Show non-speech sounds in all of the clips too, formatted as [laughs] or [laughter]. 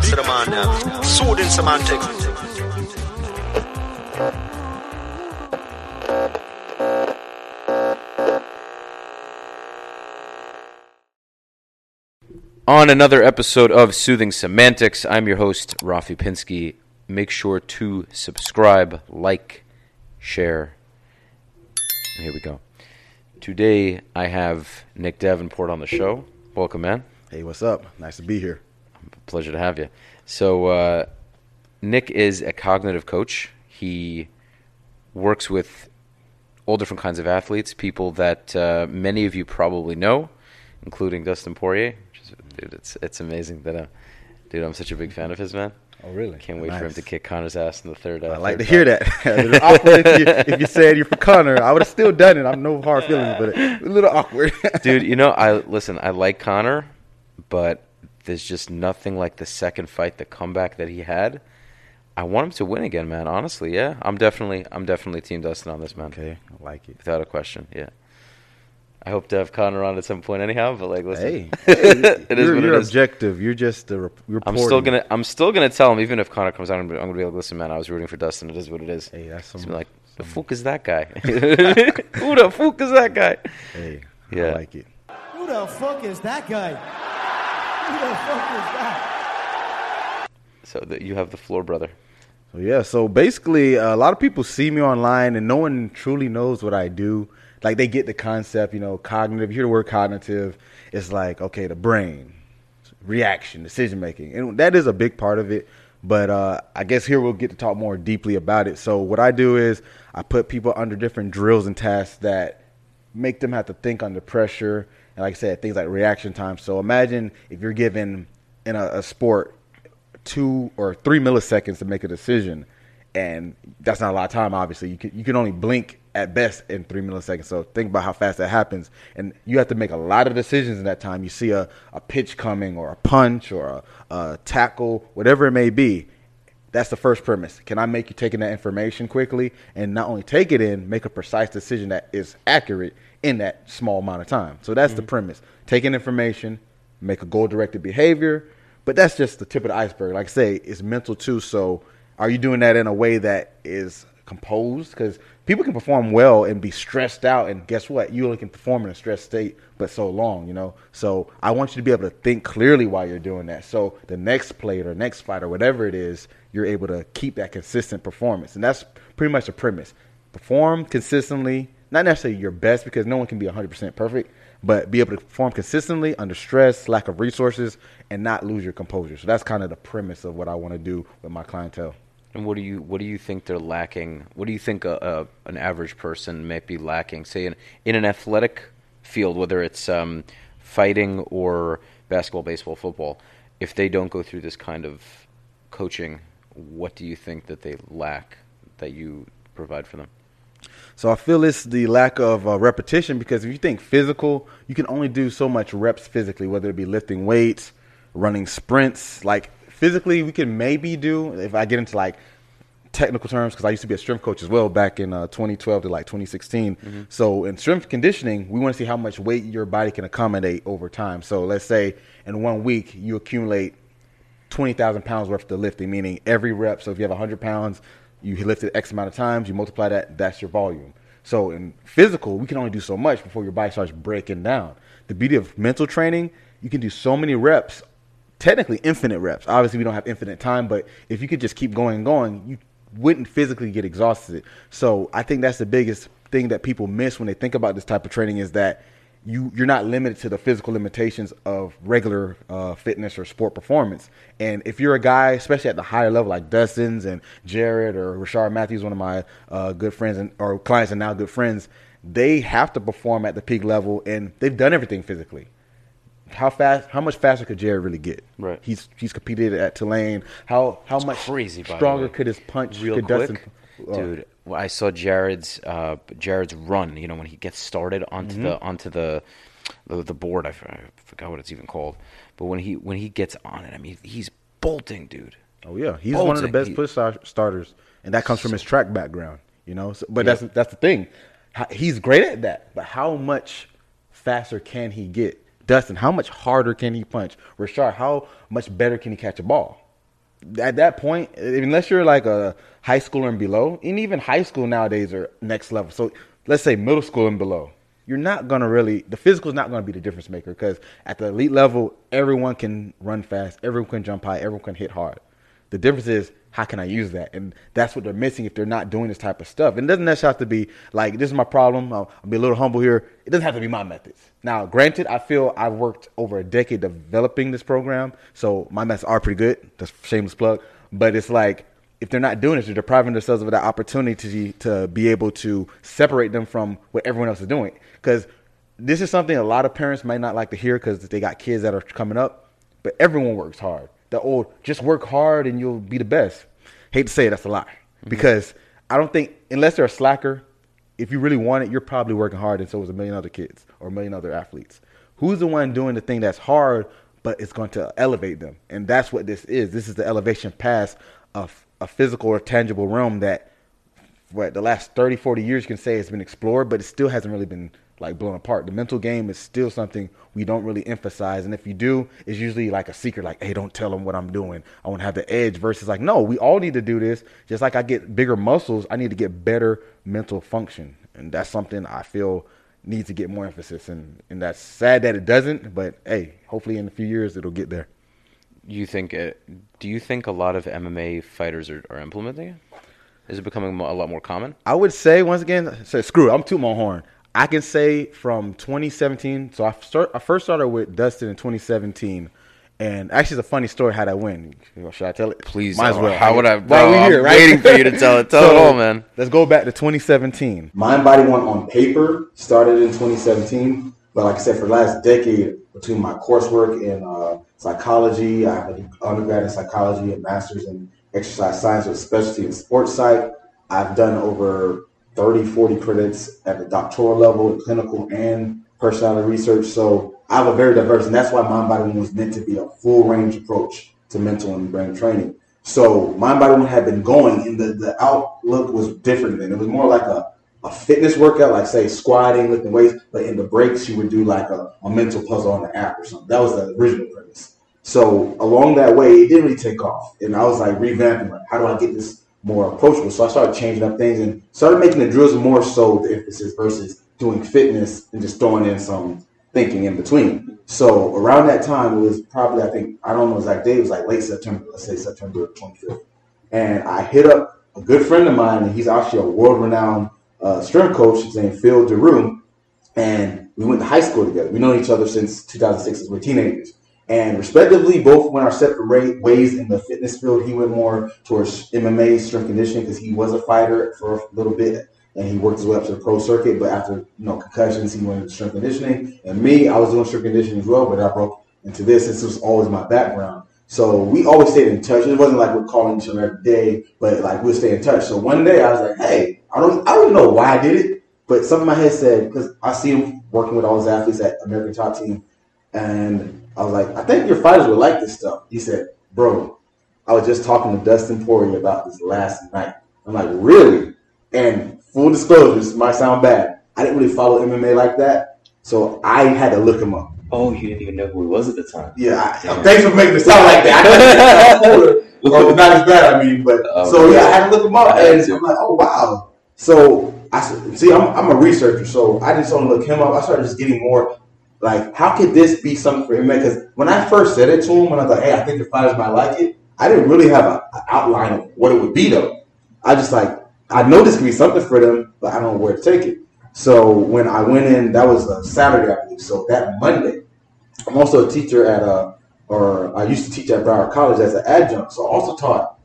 Yeah, me know. Big ups to the man now. Soothing semantic. On another episode of Soothing Semantics, I'm your host, Rafi Pinsky. Make sure to subscribe, like, share. And here we go. Today, I have Nick Davenport on the show. Welcome, man. Hey, what's up? Nice to be here. Pleasure to have you. So, uh, Nick is a cognitive coach. He works with all different kinds of athletes, people that uh, many of you probably know, including Dustin Poirier. Which is, dude, it's it's amazing that, uh, dude, I'm such a big fan of his, man. Oh, really? Can't wait for him to kick Conor's ass in the third. Uh, I like third to hear round. that. [laughs] awkward if you, if you said you're for Conor. I would have still done it. I'm no hard feelings, but a little awkward. [laughs] dude. You know, I listen. I like Conor, but there's just nothing like the second fight, the comeback that he had. I want him to win again, man. Honestly, yeah. I'm definitely, I'm definitely Team Dustin on this, man. okay, I like it. Without a question, yeah. I hope to have Conor on at some point, anyhow. But like, listen, Hey, [laughs] hey, it is you're, what you're it is. objective. You're just a rep- reporting. I'm still gonna, I'm still gonna tell him, even if Conor comes out, I'm gonna, I'm gonna be like, listen, man, I was rooting for Dustin. It is what it is. Hey, that's He's some. gonna be like, the fuck is that guy? [laughs] Who the fuck is that guy? hey, Yeah. I like it. Who the fuck is that guy? Who the fuck is that? So that you have the floor, brother. So yeah, so basically, a lot of people see me online, and no one truly knows what I do. Like they get the concept, you know, cognitive. You hear the word cognitive, it's like okay, the brain, reaction, decision making, and that is a big part of it. But uh, I guess here we'll get to talk more deeply about it. So what I do is I put people under different drills and tasks that make them have to think under pressure, and like I said, things like reaction time. So imagine if you're given in a, a sport two or three milliseconds to make a decision, and that's not a lot of time. Obviously, you can you can only blink at best in three milliseconds. So think about how fast that happens, and you have to make a lot of decisions in that time. You see a, a pitch coming, or a punch, or a, a tackle, whatever it may be. That's the first premise. Can I make you take in that information quickly and not only take it in, make a precise decision that is accurate in that small amount of time? So that's the mm-hmm. premise. Take in information, make a goal directed behavior, but that's just the tip of the iceberg. Like I say, it's mental too. So are you doing that in a way that is composed? Because people can perform well and be stressed out, and guess what? You only can perform in a stressed state, but so long, you know. So I want you to be able to think clearly while you're doing that. So the next play or next fight or whatever it is, you're able to keep that consistent performance, and that's pretty much the premise. Perform consistently, not necessarily your best because no one can be 100% perfect, but be able to perform consistently under stress, lack of resources, and not lose your composure. So that's kind of the premise of what I want to do with my clientele. And what do you what do you think they're lacking? What do you think a, a, an average person might be lacking? Say in in an athletic field, whether it's um, fighting or basketball, baseball, football, if they don't go through this kind of coaching, what do you think that they lack that you provide for them? So I feel it's the lack of uh, repetition because if you think physical, you can only do so much reps physically, whether it be lifting weights, running sprints. Like physically, we can maybe do if I get into like technical terms because I used to be a strength coach as well back in uh, 2012 to like 2016. So in strength conditioning, we want to see how much weight your body can accommodate over time. So let's say in one week you accumulate 20,000 pounds worth of lifting, meaning every rep. So if you have 100 pounds, you lift it X amount of times, you multiply that, that's your volume. So in physical, we can only do so much before your body starts breaking down. The beauty of mental training, you can do so many reps, technically infinite reps. Obviously, we don't have infinite time, but if you could just keep going and going, you wouldn't physically get exhausted. So I think that's the biggest thing that people miss when they think about this type of training is that you you're not limited to the physical limitations of regular uh, fitness or sport performance. And if you're a guy, especially at the higher level, like Dustin's and Jared or Rashard Matthews, one of my uh, good friends and or clients and now good friends, they have to perform at the peak level, and they've done everything physically. how fast, how much faster could Jared really get? Right. He's he's competed at Tulane. How how much crazy, stronger could his punch? real could quick, Dustin, uh, dude. I saw Jared's uh, Jared's run. You know when he gets started onto Mm-hmm. the onto the, the the board. I forgot what it's even called. But when he when he gets on it, I mean he's bolting, dude. Oh yeah, he's one of the best He- push star- starters, and that comes from his track background. You know, so, but that's that's the thing. He's great at that, but how much faster can he get? Dustin, how much harder can he punch? Rashard, how much better can he catch a ball? At that point, unless you're like a high school and below, and even high school nowadays are next level. So let's say middle school and below, you're not gonna really the physical is not gonna be the difference maker because at the elite level, everyone can run fast, everyone can jump high, everyone can hit hard. The difference is how can I use that, and that's what they're missing if they're not doing this type of stuff. And it doesn't necessarily have to be like this is my problem. I'll, I'll be a little humble here. It doesn't have to be my methods. Now, granted, I feel I've worked over a decade developing this program, so my methods are pretty good. That's shameless plug. But it's like if they're not doing it, they're depriving themselves of that opportunity to, to be able to separate them from what everyone else is doing. Because this is something a lot of parents might not like to hear because they got kids that are coming up. But everyone works hard. The old just work hard and you'll be the best. Hate to say it, that's a lie. Mm-hmm. Because I don't think unless they're a slacker, if you really want it, you're probably working hard, and so is a million other kids or a million other athletes. Who's the one doing the thing that's hard, but it's going to elevate them? And that's what this is. This is the elevation past of a physical or tangible realm that, what the last 30, 40 years you can say has been explored, but it still hasn't really been like blown apart. The mental game is still something we don't really emphasize, and if you do, it's usually like a secret, like, "Hey, don't tell them what I'm doing. I want to have the edge." Versus like, no, we all need to do this. Just like I get bigger muscles, I need to get better mental function, and that's something I feel needs to get more emphasis. And and that's sad that it doesn't, but hey, hopefully in a few years it'll get there. You think? Uh, do you think a lot of MMA fighters are, are implementing it? Is it becoming a lot more common? I would say once again, say screw it. I'm tooting my horn. I can say from 2017. So I start. I first started with Dustin in 2017, and actually, it's a funny story how that went. Should I tell it? Please, might as well. how would I- While bro, we I'm here, right? waiting for you to tell it. [laughs] Tell it all, man. Let's go back to 2017. Mind Body One on paper started in 2017, but like I said, for the last decade, between my coursework and uh, psychology, I have an undergrad in psychology and master's in exercise science with a specialty in sports psych. I've done over 30, 40 credits at the doctoral level in clinical and personality research. So I have a very diverse, and that's why Mind Body One was meant to be a full range approach to mental and brain training. So Mind Body One had been going, and the, the outlook was different then. It was more like a, a fitness workout, like say squatting, lifting weights, but in the breaks you would do like a, a mental puzzle on the app or something. That was the original premise. So along that way, it didn't really take off, and I was like revamping, like how do I get this more approachable? So I started changing up things and started making the drills more so the emphasis versus doing fitness and just throwing in some thinking in between. So around that time, it was probably I think I don't know exact date. It was like late September. Let's say September 25th. And I hit up a good friend of mine, and he's actually a world-renowned uh, strength coach. His name Phil Daru, and we went to high school together. We know each other since 2006 as we're teenagers. And respectively, both went our separate ways in the fitness field. He went more towards MMA, strength conditioning, because he was a fighter for a little bit, and he worked his way up to the pro circuit. But after you know concussions, he went into strength conditioning. And me, I was doing strength conditioning as well, but I broke into this. This was always my background. So we always stayed in touch. It wasn't like we're calling each other every day, but like we'll stay in touch. So one day I was like, "Hey, I don't, I don't know why I did it, but something in my head said because I see him working with all his athletes at American Top Team, and I was like, I think your fighters would like this stuff. He said, Bro, I was just talking to Dustin Poirier about this last night. I'm like, Really? And full disclosure, this might sound bad. I didn't really follow MMA like that, so I had to look him up. Oh, you didn't even know who he was at the time. Yeah, I, thanks for making it sound like that. [laughs] well, not as bad, I mean, but Oh, so yeah, I had to look him up, I and. I'm like, oh wow. So I see, I'm, I'm a researcher, so I just want to look him up. I started just getting more like, how could this be something for him? Because when I first said it to him, when I was like, hey, I think the fighters might like it, I didn't really have an outline of what it would be though. I just like, I know this could be something for them, but I don't know where to take it. So when I went in, that was a Saturday, I believe. So that Monday, I'm also a teacher at a, or I used to teach at Broward College as an adjunct. So I also taught.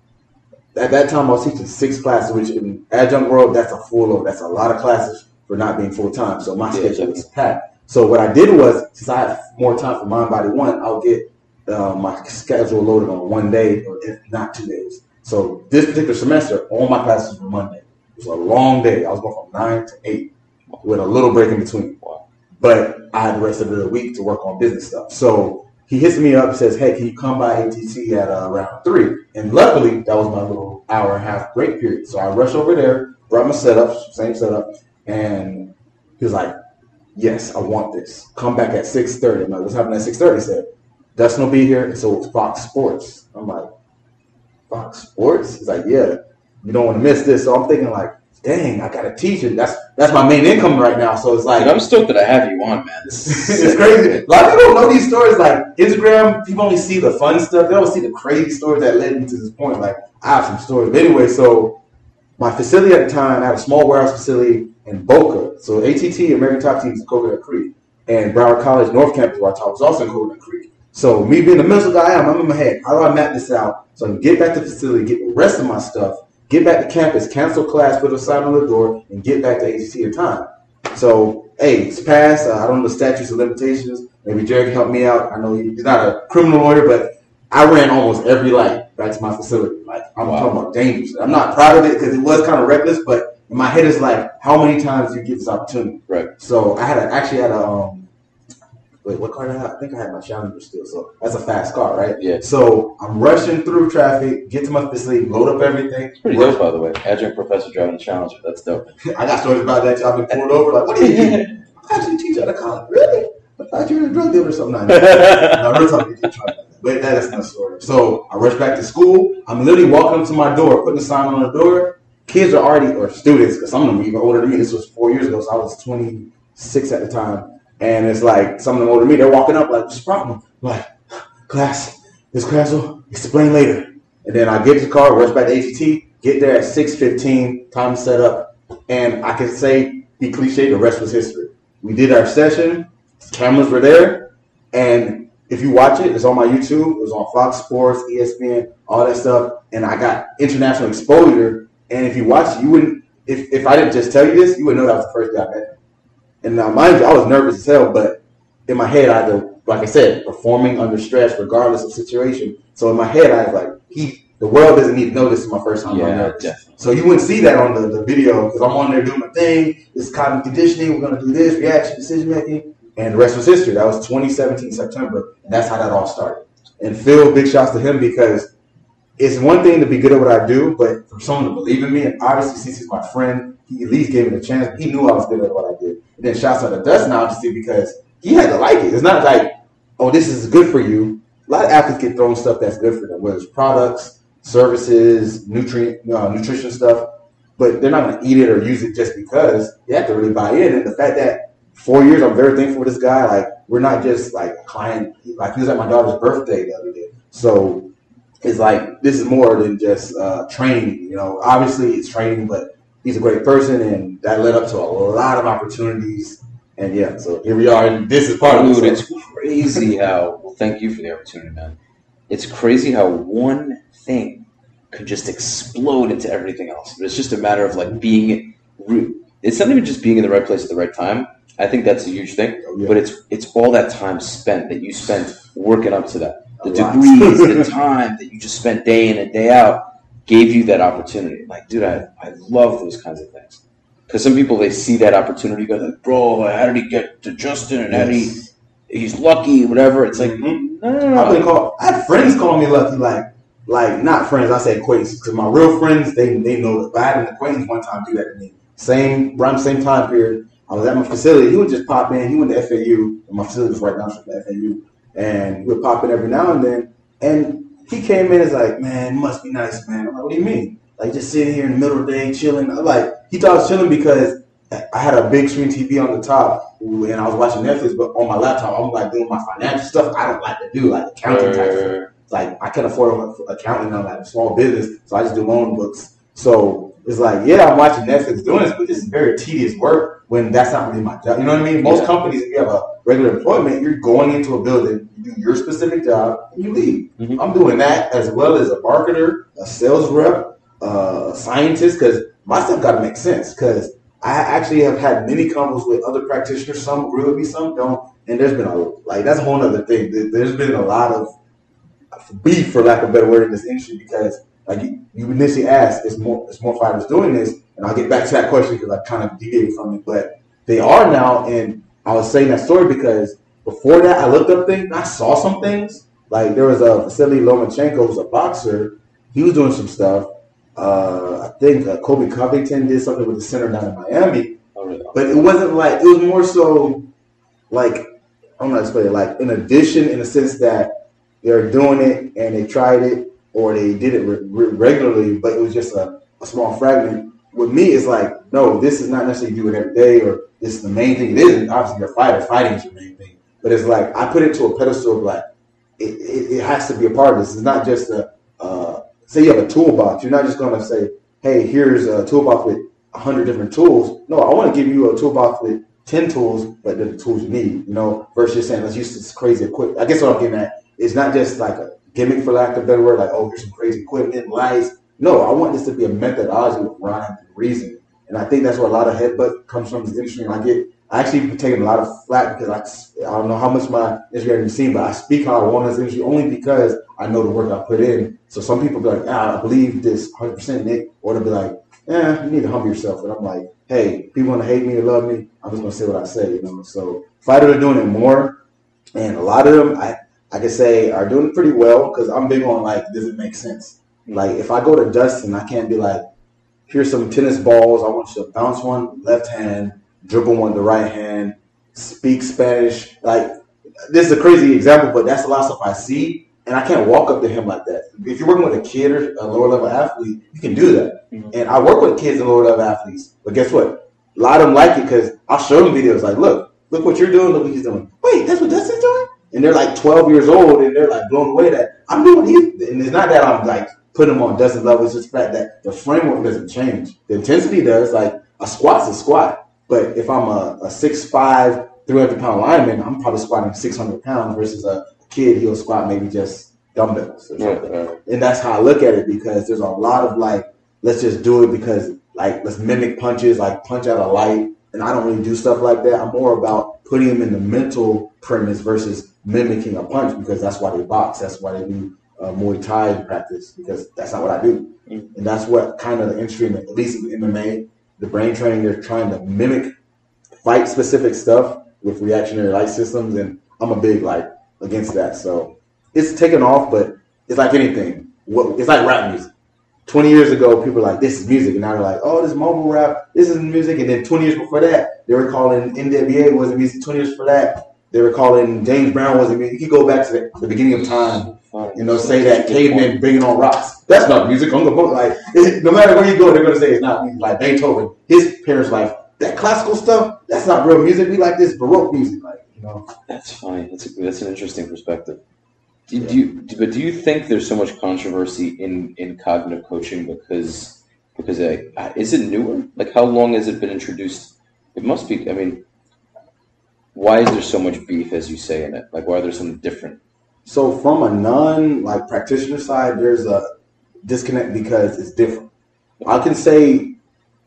At that time, I was teaching six classes, which in adjunct world, that's a full load. that's a lot of classes for not being full time. So my Yeah, schedule was packed. So what I did was, since I had more time for Mind Body One, I'll get uh, my schedule loaded on one day or if not two days. So this particular semester, all my classes were Monday. It was a long day. I was going from nine to eight with a little break in between. But I had the rest of the week to work on business stuff. So he hits me up and says, "Hey, can you come by ATT at uh, around three? And luckily, that was my little hour and a half break period. So I rushed over there, brought my setup, same setup, and he was like, "Yes, I want this. Come back at 6.30. I'm like, "What's happening at 6.30? He said, "Dustin will be here, and so it's Fox Sports." I'm like, "Fox Sports?" He's like, "Yeah, you don't want to miss this." So I'm thinking like, "Dang, I got to teach it. That's that's my main income right now." So it's like, Dude, I'm stoked that I have you on, man. [laughs] It's crazy. A lot of people don't know these stories. Like Instagram, people only see the fun stuff. They don't see the crazy stories that led me to this point. Like I have some stories. But anyway, so my facility at the time, I had a small warehouse facility in Boca. So ATT, American Top Team, is in Coconut Creek. And Broward College North Campus, where I taught, was also in Coconut Creek. So me being the mental guy I am, I'm in my head. How do I map this out so I can get back to the facility, get the rest of my stuff, get back to campus, cancel class, put a sign on the door, and get back to ATT in time. So, hey, it's passed. Uh, I don't know the statutes of limitations. Maybe Jared can help me out. I know he- he's not a criminal lawyer, but I ran almost every light back to my facility. Like, I'm Wow. talking about dangerous. I'm not proud of it because it was kind of reckless, but in my head, is like, how many times do you get this opportunity? Right. So I had a, actually had a, um, wait, what car did I have? I think I had my Challenger still. So that's a fast car, right? Yeah. So I'm rushing through traffic, get to my facility, load up everything. It's pretty dope, by the way. Adjunct professor driving a Challenger. That's dope. [laughs] I got stories about that. I've been pulled over. Like, what do you do? [laughs] I actually teach out of college. Really? I thought you were a drug dealer or something. No, no, real talk, try that. [laughs] But that's not a story. So I rush back to school. I'm literally walking up to my door, putting a sign on the door. Kids are already, or students, because some of them are even older than me. This was four years ago, so I was 26 at the time. And it's like some of them older than me. They're walking up like, "What's the problem?" Like, class, this class will explain later. And then I get to the car, rush back to ATT, get there at 6.15, time set up. And I can say, be cliche, the rest was history. We did our session, cameras were there, and if you watch it, it's on my YouTube, it was on Fox Sports, ESPN, all that stuff, and I got international exposure. And if you watch you wouldn't, if, if I didn't just tell you this, you would know that was the first day I met. And now, mind you, I was nervous as hell, but in my head, I had to, like I said, performing under stress, regardless of situation. So in my head, I was like, he, the world doesn't need to know this is my first time. I'm Yeah, nervous. definitely. So you wouldn't see that on the, the video because I'm on there doing my thing. This is cognitive conditioning. We're gonna do this reaction, decision making, and the rest was history. That was 2017 September, and that's how that all started. And Phil, big shouts to him because it's one thing to be good at what I do, but for someone to believe in me, and obviously since he's my friend, he at least gave me the chance. He knew I was good at what I did. Then shouts out to Dustin, obviously, because he had to like it. It's not like, oh, this is good for you. A lot of athletes get thrown stuff that's good for them, whether it's products, services, nutrient, uh, nutrition stuff, but they're not going to eat it or use it just because. they have to really buy in. And the fact that four years, I'm very thankful for this guy. Like, we're not just like a client. Like, he was at my daughter's birthday the other day. So it's like, this is more than just uh, training. You know, obviously it's training, but he's a great person, and that led up to a lot of opportunities. And yeah, so here we are, and this is part of it. it's crazy how. Well, thank you for the opportunity, man. It's crazy how one thing could just explode into everything else. But it's just a matter of like being. It's not even just being in the right place at the right time. I think that's a huge thing. Oh, yeah. But it's it's all that time spent that you spent working up to that. The degrees, the [laughs] time that you just spent day in and day out gave you that opportunity. Like, dude, I, I love those kinds of things. Because some people they see that opportunity, go like, bro, how did he get to Justin and how did he he's lucky, whatever. It's like, Mhm. no, no, I've been called. I had friends call me lucky, like like not friends. I say acquaintances because my real friends they they know that. I had an acquaintance one time do that to me. Same around the same time period. I was at my facility. He would just pop in. He went to FAU, and my facility was right down from the FAU, and he would pop in every now and then. And he came in as like, man, it must be nice, man. I'm like, what do you mean? Like just sitting here in the middle of the day chilling. I'm like he thought I was chilling because I had a big screen TV on the top, and I was watching Netflix. But on my laptop, I'm like doing my financial stuff. I don't like to do like accounting type stuff like I can't afford accounting on like a small business, so I just do loan books. So it's like, yeah, I'm watching Netflix doing this, but this is very tedious work when that's not really my job. You know what I mean? Most Yeah. companies, if you have a regular employment, you're going into a building, you do your specific job, and you leave. Mhm. I'm doing that as well as a marketer, a sales rep, uh, a scientist, because my stuff got to make sense. Because I actually have had many combos with other practitioners. Some agree with me, some don't. And there's been a like that's a whole other thing. There- There's been a lot of beef, for lack of a better word, in this industry because like you, you initially asked, is more is more fighters doing this? And I'll get back to that question because I kind of deviated from it, but they are now. And I was saying that story because before that, I looked up things, and I saw some things. Like there was a Vasily Lomachenko, who's a boxer. He was doing some stuff. Uh, I think uh, Colby Covington did something with the center down in Miami, Oh, really? but it wasn't like it was more so like I don't know how to explain it. Like in addition, in the sense that they're doing it and they tried it or they did it re- re- regularly, but it was just a, a small fragment. With me, it's like no, this is not necessarily do it every day or this is the main thing. It isn't. Obviously, you're a fighter. Fighting is your main thing. But it's like I put it to a pedestal of like it, it, it has to be a part of this. It's not just a uh, say you have a toolbox. You're not just going to say, hey, here's a toolbox with a hundred different tools. No, I want to give you a toolbox with ten tools, but the tools you need. You know, versus saying let's use this crazy equipment. I guess what I'm getting at is not just like a gimmick, for lack of a better word, like oh, here's some crazy equipment, lights. No, I want this to be a methodology with rhyme and reason. And I think that's where a lot of headbutt comes from this industry. And I get, I actually been taking a lot of flack because I, I don't know how much my Instagram you've seen, but I speak how I want this industry only because I know the work I put in. So some people be like, ah, I believe this 100% Nick, or they'll be like, eh, you need to humble yourself. And I'm like, hey, people want to hate me or love me. I'm just gonna say what I say, you know. So fighters are doing it more, and a lot of them, I I can say, are doing pretty well because I'm big on like, does it make sense? Mm-hmm. Like if I go to Dustin, I can't be like, here's some tennis balls. I want you to bounce one left hand, dribble one the right hand, speak Spanish. Like this is a crazy example, but that's a lot of stuff I see, and I can't walk up to him like that. If you're working with a kid or a lower level athlete, you can do that. Mm-hmm. And I work with kids and lower level athletes, but guess what? A lot of them like it because I'll show them videos like, look, look what you're doing, look what he's doing. Wait, that's what Dustin's doing? And they're like 12 years old and they're like blown away that I'm doing these. And it's not that I'm like putting them on Dustin level, it's just the fact that the framework doesn't change. The intensity does, like a squat's a squat. But if I'm a, a 6'5, 300 pound lineman, I'm probably squatting 600 pounds versus a kid, he'll squat maybe just dumbbells or something right. and that's how I look at it because there's a lot of like, let's just do it because like let's mimic punches, like punch out a light, and I don't really do stuff like that. I'm more about putting them in the mental premise versus mimicking a punch because that's why they box, that's why they do uh, Muay Thai practice because that's not what I do, and that's what kind of the industry, at least in the MMA, the brain training, they're trying to mimic fight specific stuff with reactionary light systems, and I'm a big like against that. So it's taken off, but it's like anything. What it's like rap music. Twenty years ago, people were like, "This is music," and now they're like, "Oh, this is mumble rap. This is music." And then twenty years before that, they were calling NWA wasn't music. Twenty years before that, they were calling James Brown wasn't music. You go back to the, the beginning of time, you know, say that cavemen bringing on rocks. That's not music. I'm gonna like no matter where you go, they're gonna say it's not music. Like Beethoven, his parents like that classical stuff. That's not real music. We like this baroque music, like you know. That's fine. That's a, that's an interesting perspective. Do, do you, but do you think there's so much controversy in, in cognitive coaching because because uh, is it newer? Like how long has it been introduced? It must be. I mean, why is there so much beef, as you say, in it? Like why are there some different? So from a non like practitioner side, there's a disconnect because it's different. I can say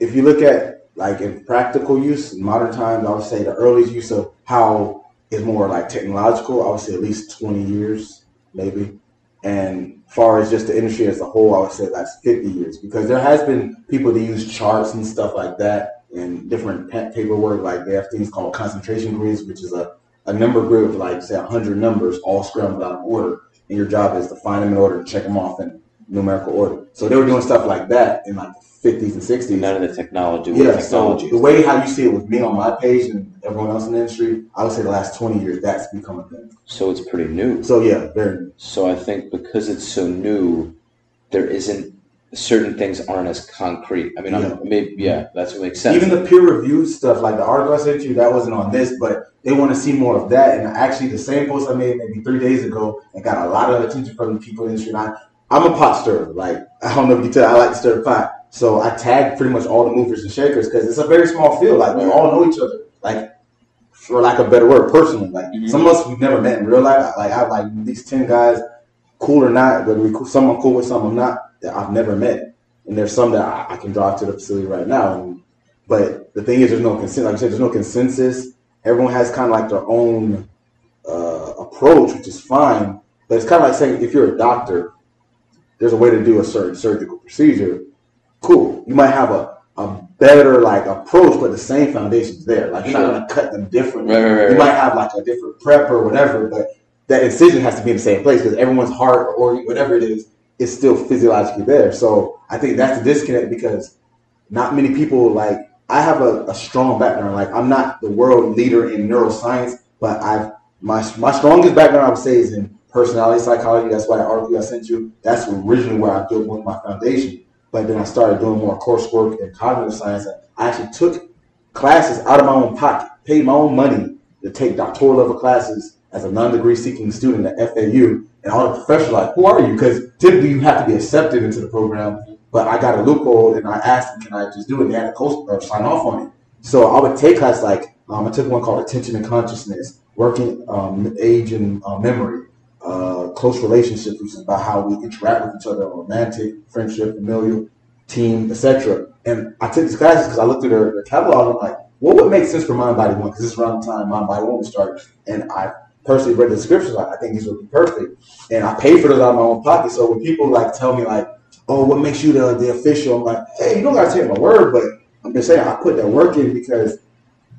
if you look at like in practical use in modern times, I would say the earliest use of how is more like technological. I would say at least twenty years, maybe. And far as just the industry as a whole, I would say that's fifty years because there has been people that use charts and stuff like that and different paperwork. Like they have things called concentration grids, which is a a number grid with like say hundred numbers all scrambled out of order, and your job is to find them in order and check them off in numerical order. So they were doing stuff like that in like the fifties and sixties. None of the technology. Yeah, so technology. the way how you see it with me on my page and everyone else in the industry, I would say the last twenty years that's become a thing. so it's pretty new. So yeah, very So I think because it's so new, there isn't certain things aren't as concrete. I mean, Yeah. I'm, maybe yeah, that's what makes sense. even the peer reviewed stuff, like the article I sent you, that wasn't on this, but they want to see more of that. And actually, the same post I made maybe three days ago and got a lot of attention from the people in the industry. And I, I'm a pot stirrer. Like [laughs] I don't know if you tell, I like to stir the pot. So I tag pretty much all the movers and shakers because it's a very small field. Like we all know each other. Like for lack of a better word, personally. Like Mhm. some of us we've never met in real life. Like I have like these ten guys, cool or not, whether we cool, some I'm cool with, some I'm not, that I've never met. And there's some that I, I can drive to the facility right now. And But the thing is, there's no consensus. Like I said, there's no consensus. Everyone has kind of like their own uh, approach, which is fine. But it's kind of like saying if you're a doctor, there's a way to do a certain surgical procedure. Cool. You might have a, a better like approach, but the same foundation's there. Like you're not gonna cut them differently. Right, right, right, you might have like a different prep or whatever, but that incision has to be in the same place because everyone's heart or whatever it is is still physiologically there. So I think that's the disconnect because not many people like I have a, a strong background. Like I'm not the world leader in neuroscience, but I've my my strongest background I would say is in personality psychology. That's why the article I sent you. That's originally where I built my foundation. But then I started doing more coursework in cognitive science. I actually took classes out of my own pocket, paid my own money to take doctoral level classes as a non-degree seeking student at FAU. And all the professors like, who are you? Because typically you have to be accepted into the program. But I got a loophole and I asked them, can I just do it? And they had to co- uh, sign off on it. So I would take classes like, um, I took one called Attention and Consciousness, Working um, Age and uh, Memory, uh, Close Relationships, which is about how we interact with each other, romantic, friendship, familial, team, etc. And I took these classes because I looked at their, their catalog and I'm like, what would make sense for Mind Body One? Because this is around the time Mind Body One would start. And I personally read the like, I think these would be perfect. And I paid for those out of my own pocket. So when people like tell me like, oh, what makes you the, the official? I'm like, hey, you don't gotta take my word, but I'm just saying I put that work in because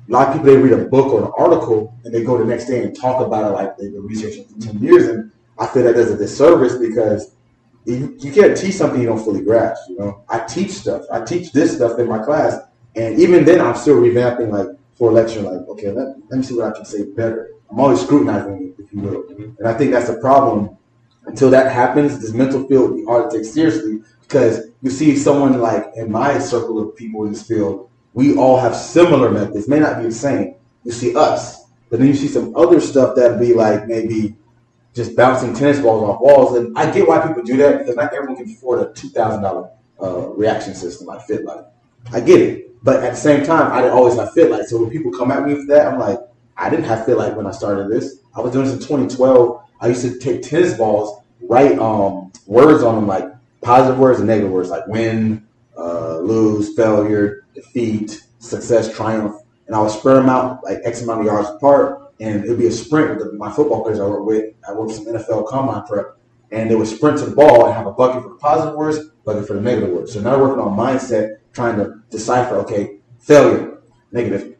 a lot of people they read a book or an article and they go the next day and talk about it like they've been researching for ten years, and I feel that does a disservice because you, you can't teach something you don't fully grasp. You know, I teach stuff. I teach this stuff in my class, and even then, I'm still revamping like for a lecture. Like, okay, let, let me see what I can say better. I'm always scrutinizing, you, if you will, and I think that's a problem. Until that happens, this mental field will be hard to take seriously because you see someone like in my circle of people in this field, we all have similar methods, may not be the same. You see us, but then you see some other stuff that be like maybe just bouncing tennis balls off walls. And I get why people do that because not everyone can afford a two thousand uh, reaction system like FitLight. I get it, but at the same time, I didn't always have FitLight. So when people come at me for that, I'm like, I didn't have FitLight when I started this. I was doing this in 2012. I used to take tennis balls, write um, words on them like positive words and negative words like win, uh, lose, failure, defeat, success, triumph, and I would spread them out like X amount of yards apart, and it would be a sprint with my football players I work with. I worked with some NFL combine prep, and they would sprint to the ball and have a bucket for the positive words, bucket for the negative words. So now working on mindset, trying to decipher, okay, failure, negative.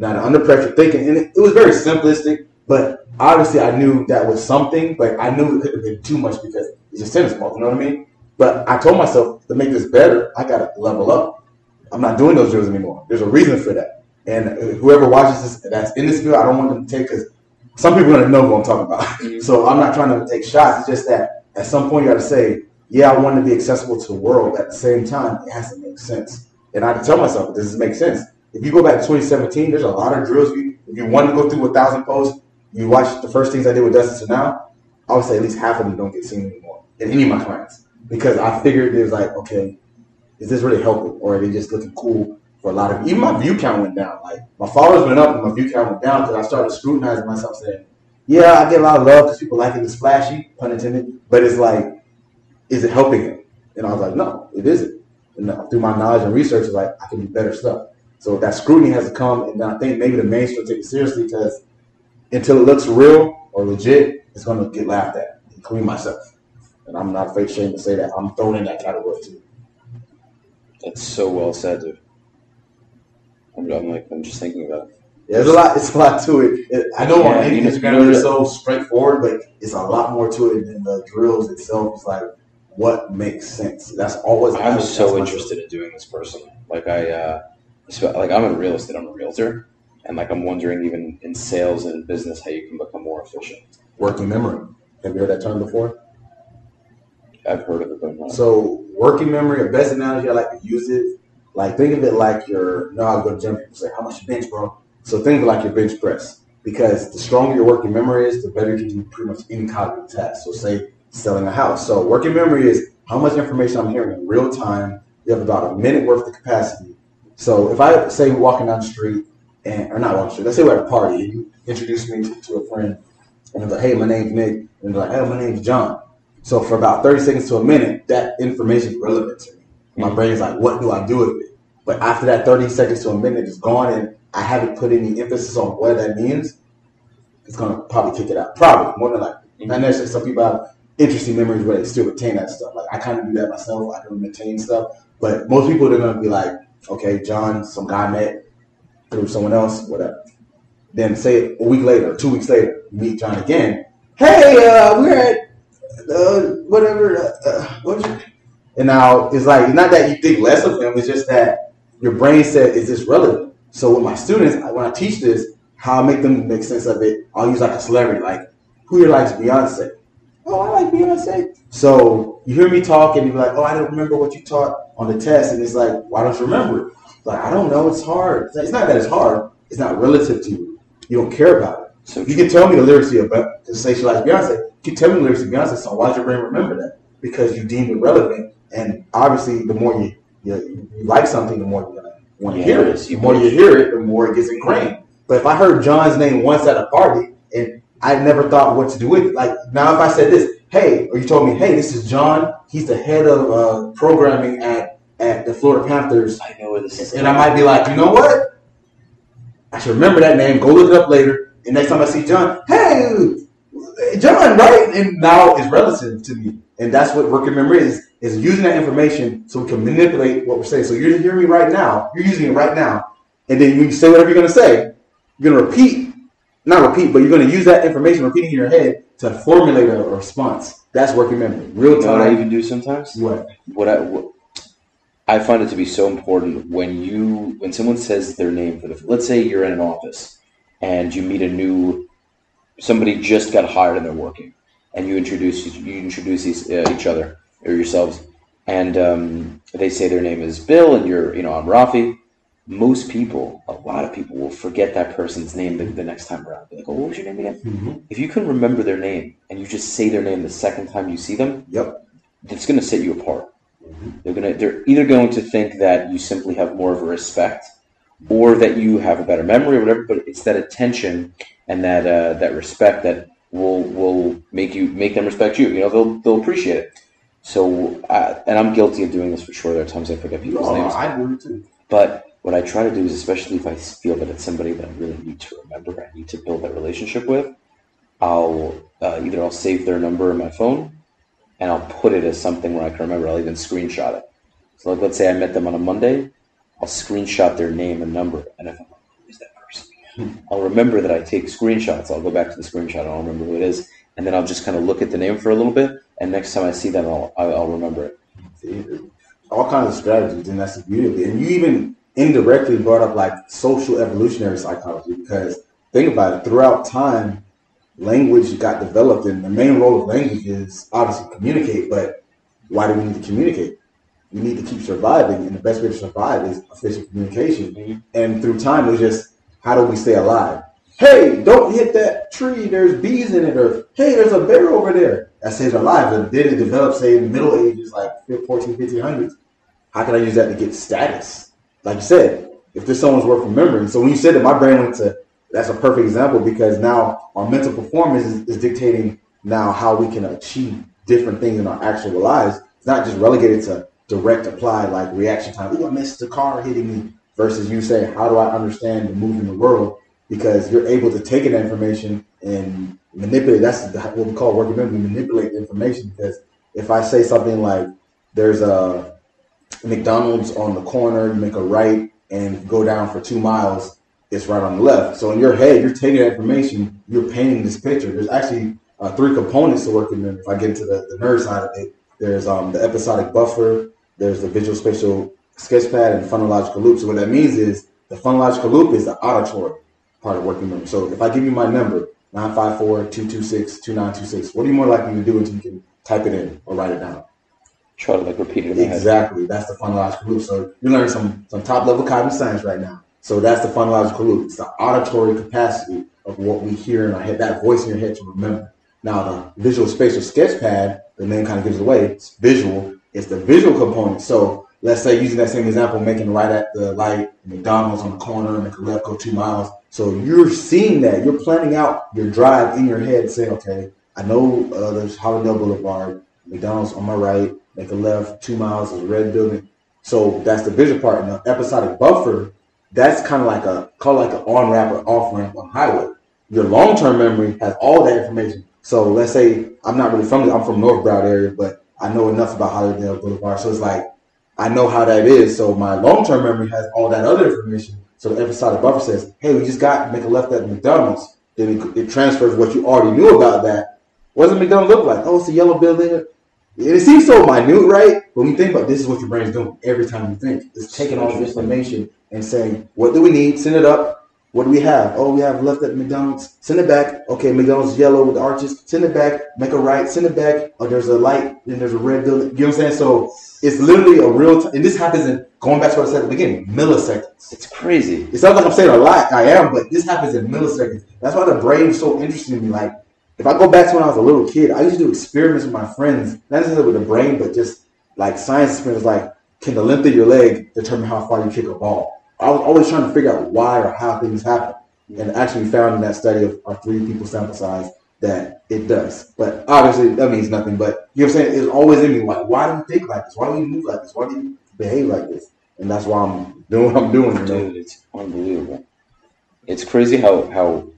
Now the under pressure thinking, and it, it was very simplistic, but obviously I knew that was something, but I knew it couldn't have been too much because it's just tennis ball, you know what I mean? But I told myself to make this better, I gotta level up. I'm not doing those drills anymore. There's a reason for that. And uh, whoever watches this that's in this field, I don't want them to take because some people are gonna know what I'm talking about. [laughs] So I'm not trying to take shots. It's just that at some point you gotta say, yeah, I want to be accessible to the world. At the same time, it has to make sense. And I had to tell myself, does this make sense? If you go back to 2017, there's a lot of drills. If you want to go through a thousand posts, you watch the first things I did with Dustin to now, I would say at least half of them don't get seen anymore in any of my clients because I figured it was like, okay, is this really helping, or are they just looking cool for a lot of? Even my view count went down. Like my followers went up, and my view count went down because I started scrutinizing myself, saying, "Yeah, I get a lot of love because people like it. It's flashy, pun intended, but it's like, is it helping them?" And I was like, "No, it isn't." And uh, through my knowledge and research, like I can do better stuff. So that scrutiny has to come, and I think maybe the mainstream take it seriously because until it looks real or legit, it's going to get laughed at, including myself. And I'm not afraid, shame to say that I'm thrown in that category too. That's so well said, dude. I'm, I'm like, I'm just thinking about it. Yeah, there's a lot. It's a lot to it. it I know on Yeah, any Instagram you know it's so straightforward, but it's a lot more to it than the drills itself. It's like what makes sense. That's always. I'm so interested in doing this personally. Like I, uh, spe- like I'm in real estate. I'm a realtor, and like I'm wondering even in sales and business how you can become more efficient. working memory. Have you heard that term before? I've heard of it, but not. So working memory, the best analogy I like to use is like think of it like your. No, I go to gym. People say, "How much you bench, bro?" So think of it like your bench press because the stronger your working memory is, the better you can do pretty much any cognitive task. So say selling a house. So working memory is how much information I'm hearing in real time. You have about a minute worth of capacity. So if I say walking down the street and or not walking the street, let's say we're at a party and you introduce me to, to a friend and they're like, "Hey, my name's Nick," and they're like, "Hey, my name's John." So for about 30 seconds to a minute, that information is relevant to me. My mm-hmm. brain's like, what do I do with it? But after that 30 seconds to a minute is gone and I haven't put any emphasis on what that means, it's gonna probably kick it out. Probably, more than likely. Mm-hmm. Not necessarily some people have interesting memories where they still retain that stuff. Like I kind of do that myself. I can retain stuff. But most people they're gonna be like, okay, John, some guy met through someone else, whatever. Then say a week later, two weeks later, meet John again. Hey, uh, we're at uh, whatever. Uh, uh, your and now it's like not that you think less of him. It's just that your brain said, "Is this relevant?" So with my students, when I teach this, how I make them make sense of it, I'll use like a celebrity, like who here likes Beyonce. Oh, I like Beyonce. So you hear me talk, and you're like, "Oh, I don't remember what you taught on the test," and it's like, "Why don't you remember it?" Like I don't know. It's hard. It's not- It's not that it's hard. It's not relative to you. You don't care about it. So You can tell me the lyrics to your to say she likes Beyonce. You can tell me the lyrics to Beyonce song. Why does your brain remember that? Because you deem it relevant, and obviously, the more you you, you like something, the more you're gonna want to hear it. The more you hear it, the more it gets ingrained. But if I heard John's name once at a party and I never thought what to do with it, like now if I said this, hey, or you told me, hey, this is John. He's the head of uh, programming at at the Florida Panthers. I know where this is. And I might be like, you know what? I should remember that name. Go look it up later. And next time I see John, hey, John, right? And now it's relative to me. And that's what working memory is, is using that information so we can manipulate what we're saying. So you're hearing me right now. You're using it right now. And then when you say whatever you're going to say, you're going to repeat, not repeat, but you're going to use that information repeating in your head to formulate a response. That's working memory. Real You know what I even do sometimes? What? what I what, I find it to be so important when you when someone says their name for the let's say you're in an office and you meet a new somebody just got hired and they're working and you introduce you introduce each, uh, each other or yourselves and um, they say their name is Bill and you're you know I'm Rafi. Most people, a lot of people, will forget that person's name the, the next time around. Be like, "Oh, what was your name again?" If you can remember their name and you just say their name the second time you see them, Yep. it's going to set you apart. They're going to they're either going to think that you simply have more of a respect, or that you have a better memory or whatever. But it's that attention and that uh, that respect that will will make you make them respect you. You know, they'll they'll appreciate it. So, uh, and I'm guilty of doing this for sure. There are times I forget people's No, names. I do too. But what I try to do is, especially if I feel that it's somebody that I really need to remember, I need to build that relationship with, I'll uh, either I'll save their number in my phone, and I'll put it as something where I can remember. I'll even screenshot it. So, like, let's say I met them on a Monday, I'll screenshot their name and number, and if I'm like, who is that person? [laughs] I'll remember that I take screenshots. I'll go back to the screenshot. I'll remember who it is, and then I'll just kind of look at the name for a little bit, and next time I see them, I'll I'll remember it. All kinds of strategies, and that's the beauty. And you even indirectly brought up like social evolutionary psychology because think about it. Throughout time, language got developed, and the main role of language is obviously communicate. But why do we need to communicate? We need to keep surviving, and the best way to survive is efficient communication. And through time, it was just how do we stay alive? Hey, don't hit that tree. There's bees in it. Or hey, there's a bear over there. That saves our lives. And then it developed, say, in the Middle Ages, like 14, 1500s. How can I use that to get status? Like you said, if there's someone's worth remembering. So when you said that, my brain went to that's a perfect example because now our mental performance is, is dictating now how we can achieve different things in our actual lives. It's not just relegated to direct apply like reaction time. Ooh, I missed the car hitting me. Versus you say, how do I understand the move in the world? Because you're able to take that information and manipulate. That's what we call working memory. Manipulate information because if I say something like, "There's a McDonald's on the corner. You make a right and go down for two miles. It's right on the left. So in your head, you're taking that information. You're painting this picture. There's actually uh, three components to working memory. If I get into the, the nerd side of it, there's um, the episodic buffer. There's the visual spatial sketchpad and phonological loop. So what that means is the phonological loop is the auditory part of working memory. So if I give you my number, 954-226-2926, what are you more likely to do until you can type it in or write it down? Try to like repeat it. Exactly. That's the phonological loop. So you're learning some some top level cognitive science right now. So that's the phonological loop. It's the auditory capacity of what we hear in our head, that voice in your head to remember. Now the visual spatial sketch pad, the name kind of gives it away. It's visual. It's the visual component. So let's say using that same example, making right at the light, McDonald's on the corner, make a left, go two miles. So you're seeing that. You're planning out your drive in your head, saying, okay, I know uh, there's Hallandale Boulevard, McDonald's on my right, make a left, two miles, is a red building. So that's the visual part. And the episodic buffer, that's kind of like a call like an on ramp or off ramp on highway. Your long term memory has all that information. So let's say I'm not really from I'm from North Broward area, but I know enough about Hallandale Boulevard. So it's like I know how that is. So my long term memory has all that other information. So the episodic buffer says, "Hey, we just got make a left at McDonald's." Then it, it transfers what you already knew about that. What does McDonald's look like? Oh, it's a yellow building. It seems so minute, right? But when you think about it, this is what your brain's doing every time you think. It's taking all this information and saying, what do we need? Send it up. What do we have? Oh, we have left at McDonald's. Send it back. Okay, McDonald's yellow with the arches. Send it back. Make a right. Send it back. Oh, there's a light. Then there's a red building. You know what I'm saying? So it's literally a real time. And this happens in, going back to what I said at the beginning, milliseconds. It's crazy. It sounds like I'm saying a lot. I am, but this happens in milliseconds. That's why the brain is so interesting to me. Like, if I go back to when I was a little kid, I used to do experiments with my friends, not necessarily with the brain, but just like science experiments, like can the length of your leg determine how far you kick a ball? I was always trying to figure out why or how things happen. And actually found in that study of our three people sample size that it does. But obviously that means nothing. But you know what I'm saying? It's always in me like, why do you think like this? Why do you move like this? Why do you behave like this? And that's why I'm doing what I'm doing. Dude, it's unbelievable. It's crazy how how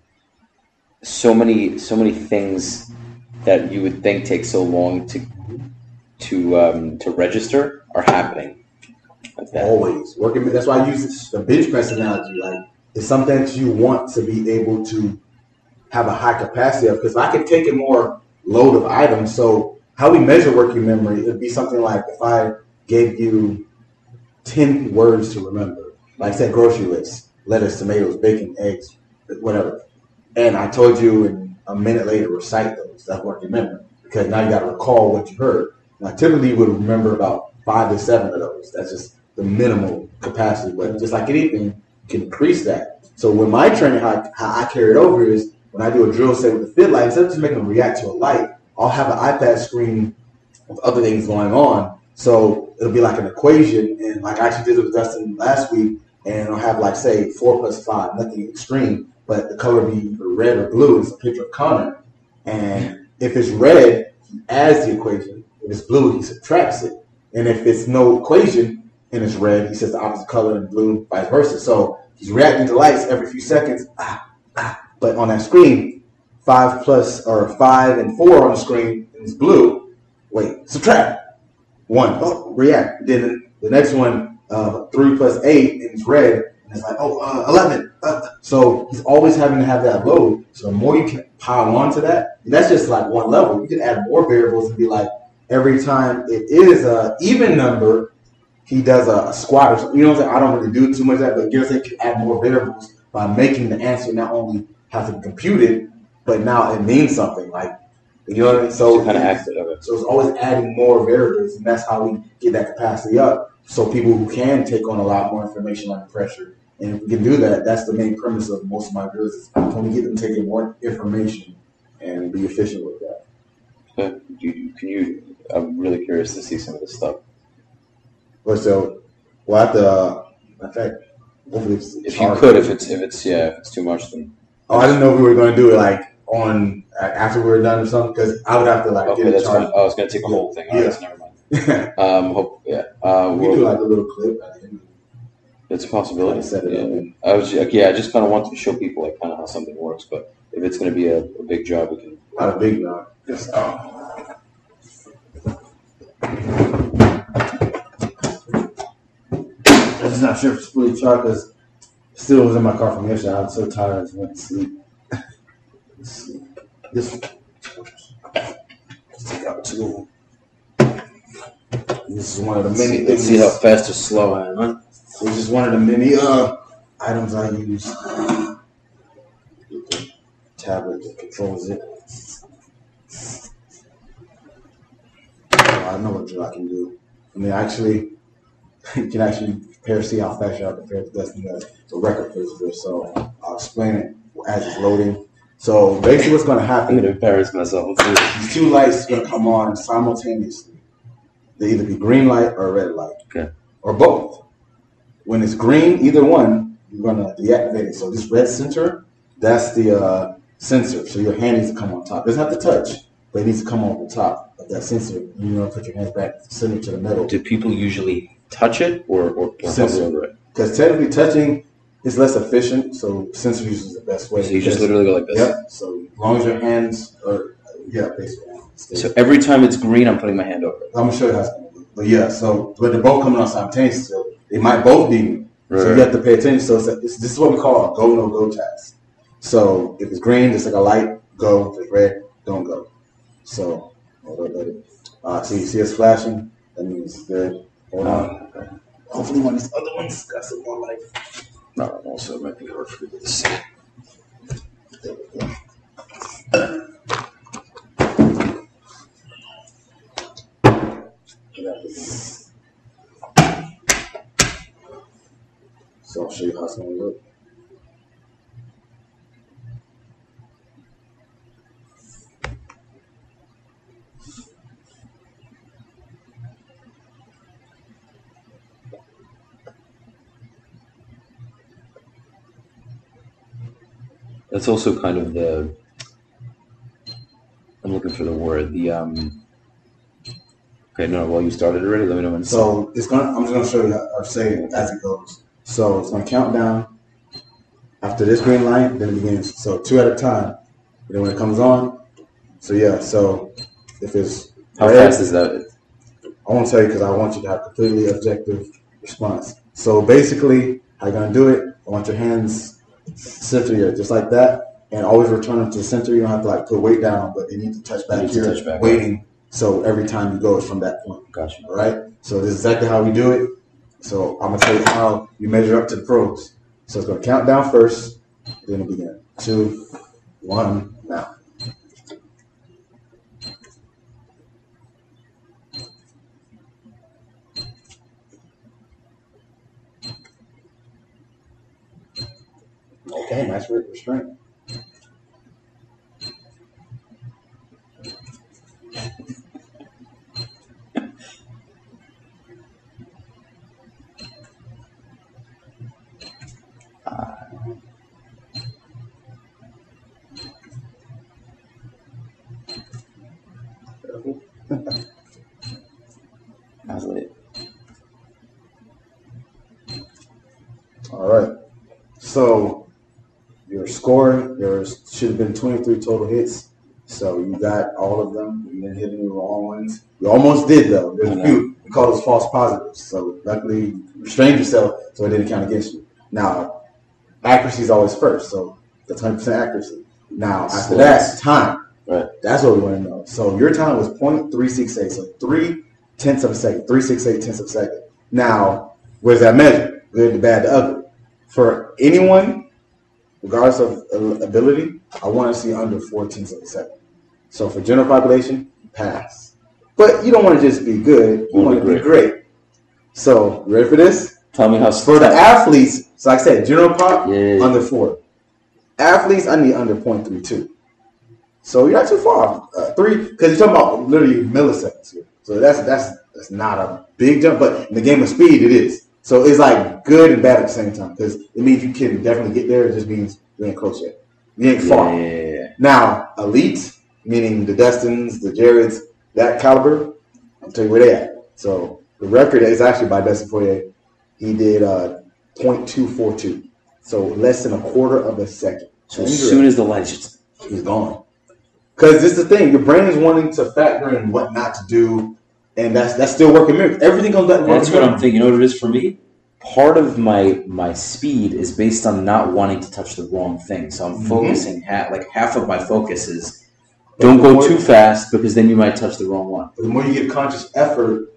so many so many things that you would think take so long to to um, to register are happening. Always working. That's why I use the bench press analogy. Like it's something that you want to be able to have a high capacity of. Because I can take a more load of items. So how we measure working memory, it'd be something like if I gave you ten words to remember, like say grocery list, lettuce, tomatoes, bacon, eggs, whatever, and I told you a minute later recite those. That's working memory because now you got to recall what you heard. Now typically you would remember about five to seven of those. That's just the minimal capacity. But just like anything, you can increase that. So when my training, how, how I carry it over is when I do a drill, say with the FitLight, instead of just making them react to a light, I'll have an iPad screen with other things going on. So it'll be like an equation, and like I actually did it with Dustin last week, and I'll have like say four plus five, nothing extreme, but the color be red or blue. It's a picture of Conor, and if it's red, he adds the equation. If it's blue, he subtracts it, and if it's no equation and it's red, he says the opposite color in blue, vice versa. So he's reacting to lights every few seconds. Ah, ah. But on that screen, five plus or five and four on the screen is blue. Wait, subtract one. Oh, react. Then the next one, uh, three plus eight and it's red. And it's like, oh, uh, 11. Uh, so he's always having to have that load. So the more you can pile on to that, and that's just like one level. You can add more variables and be like, every time it is a even number, he does a, a squat or something. You know what I'm saying? I don't really do too much of that, but Garrison can add more variables by making the answer not only have to compute it, but now it means something. Like, you know what I mean? So kind of accurate of it. so it's always adding more variables, and that's how we get that capacity up. So people who can take on a lot more information under pressure, and if we can do that, that's the main premise of most of my drills. Is can we get them taking more information and be efficient with that? But you, can you? I'm really curious to see some of this stuff. But so, we'll have to. Uh, in fact, hopefully, If you could, if it's if it's yeah, if it's too much, then Oh, I didn't know if we were going to do it like on uh, after we were done or something because I would have to like okay, get a that's chart. fine. I was gonna take a whole thing. All right, Yeah. so never mind. Um, hope yeah. Uh, we we'll- do like a little clip the end. It's a possibility. Set it up yeah. and- I was like, yeah, I just kind of want to show people like kind of how something works. But if it's going to be a, a big job, we can. Not a big one. Just oh. I'm just not sure if it's fully charged because still was in my car from yesterday. I was so tired I just went to sleep. Let's see. This let's take out two. This is one of the many Let's see how fast or slow I am. This is one of the many uh, items I use. The tablet that controls it. I know what drill I can do. I mean, actually, [laughs] you can actually compare, see how fast you are compared to Dustin does. It's a record this so I'll explain it as it's loading. So basically, what's going to happen? I'm going to embarrass myself. Let's do this. These two lights are going to come on simultaneously. They either be green light or red light. Okay. Or both. When it's green, either one, you're going to deactivate it. So this red center, that's the uh, sensor. So your hand needs to come on top. It doesn't have to touch. but it needs to come on the top of that sensor. You know, put your hands back, send it to the metal. Do people usually touch it or, or, or Sensor. over it? Because technically, touching is less efficient, so sensor use is the best way. So you just literally go like this. Yep. So as long as your hands are, yeah, basically. So every time it's green, I'm putting my hand over it. I'm gonna show you how gonna. But yeah, so but they're both coming on simultaneously, so they might both be. So you have to pay attention. So it's this is what we call a go no go task. So if it's green, it's like a light go. If it's red, don't go. So hold up, let it. Uh, so you see us flashing. That means it's good. Hold on. Hopefully one of these other ones got some more light. No, also it might be hard for people to see. There we go. So I'll show you how it's gonna look. That's also kind of the. I'm looking for the word. The um. Okay, no. Well, you started already. Let me know when. So it's gonna. I'm just gonna show you how, or say it as it goes. So it's gonna count down. After this green light, then it begins. So two at a time. And then when it comes on, so yeah. So if it's How red, fast is that? I won't tell you because I want you to have completely objective response. So basically, how you gonna do it? I want your hands center here, just like that, and always return them to the center. You don't have to like put weight down, but they need to touch back here, touch back. waiting. So every time you go, it's from that point. Gotcha. All right. So this is exactly how we do it. So I'm gonna tell you how you measure up to the pros. So it's gonna count down first, then it'll begin. Two, one, now. Okay, nice re- restraint. How's it? All right. So your score, there should have been 23 total hits. So you got all of them. You didn't hit any wrong ones. You almost did though. There's a few. We call those false positives. So luckily you restrained yourself so it didn't count against you. Now, accuracy is always first. So that's 100% accuracy. Now, after that, time. Right. That's what we want to know. So your time was 0.368. So three tenths of a second. 368 tenths of a second. Now, where's that measure? Good, the bad, the ugly. For anyone, regardless of ability, I want to see under four tenths of a. So for general population, pass. But you don't want to just be good. You want to be great. So, ready for this? Tell me how. For the athletes, so like I said, general pop, yeah. under four. Athletes, I need under 0.32. So you're not too far. Uh, three, because you're talking about literally milliseconds here. So that's that's that's not a big jump, but in the game of speed, it is. So it's like good and bad at the same time because it means you can definitely get there. It just means you ain't close yet. You ain't far. Yeah. Now, elite, meaning the Dustins, the Jareds, that caliber, I'll tell you where they at. So the record is actually by Dustin Poirier. He did uh, 0.242. So less than a quarter of a second. So as soon as the lights just he's gone. Because this is the thing, your brain is wanting to factor in what not to do, and that's that's still working miracles. Everything comes back. That's what I'm thinking. You know what it is for me? Part of my my speed is based on not wanting to touch the wrong thing. So I'm Mhm. focusing half like half of my focus is don't go too fast because then you might touch the wrong one. the more you give conscious effort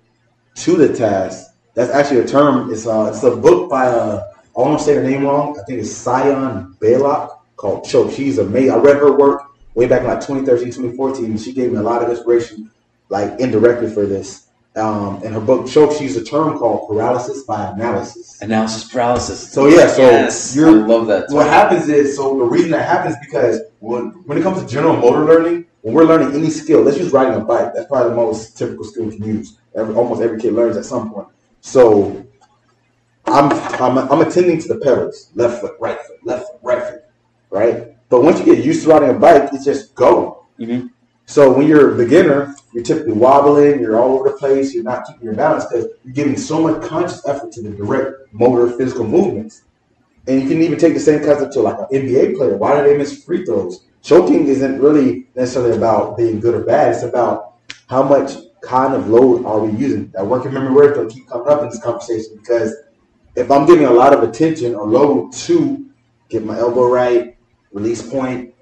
to the task, that's actually a term. It's uh, it's a book by uh, I want to say her name wrong. I think it's Sian Beilock called Choke. She's amazing. I read her work way back in like 2013, 2014, and she gave me a lot of inspiration, like indirectly for this. Um, in her book Choke, she used a term called paralysis by analysis. Analysis paralysis. So, yeah, so yes, I you're- love that. What happens is, so the reason that happens because when when it comes to general motor learning, when we're learning any skill, let's use riding a bike. That's probably the most typical skill we can use. Every, almost every kid learns at some point. So I'm, I'm I'm attending to the pedals, left foot, right foot, left foot, right foot, right. But once you get used to riding a bike, it's just go. Mhm. So when you're a beginner, you're typically wobbling, you're all over the place, you're not keeping your balance because you're giving so much conscious effort to the direct motor physical movements. And you can even take the same concept to like an NBA player. Why do they miss free throws? Choking isn't really necessarily about being good or bad. It's about how much kind of load are we using. That working memory word will keep coming up in this conversation because if I'm giving a lot of attention or load to get my elbow right, release point,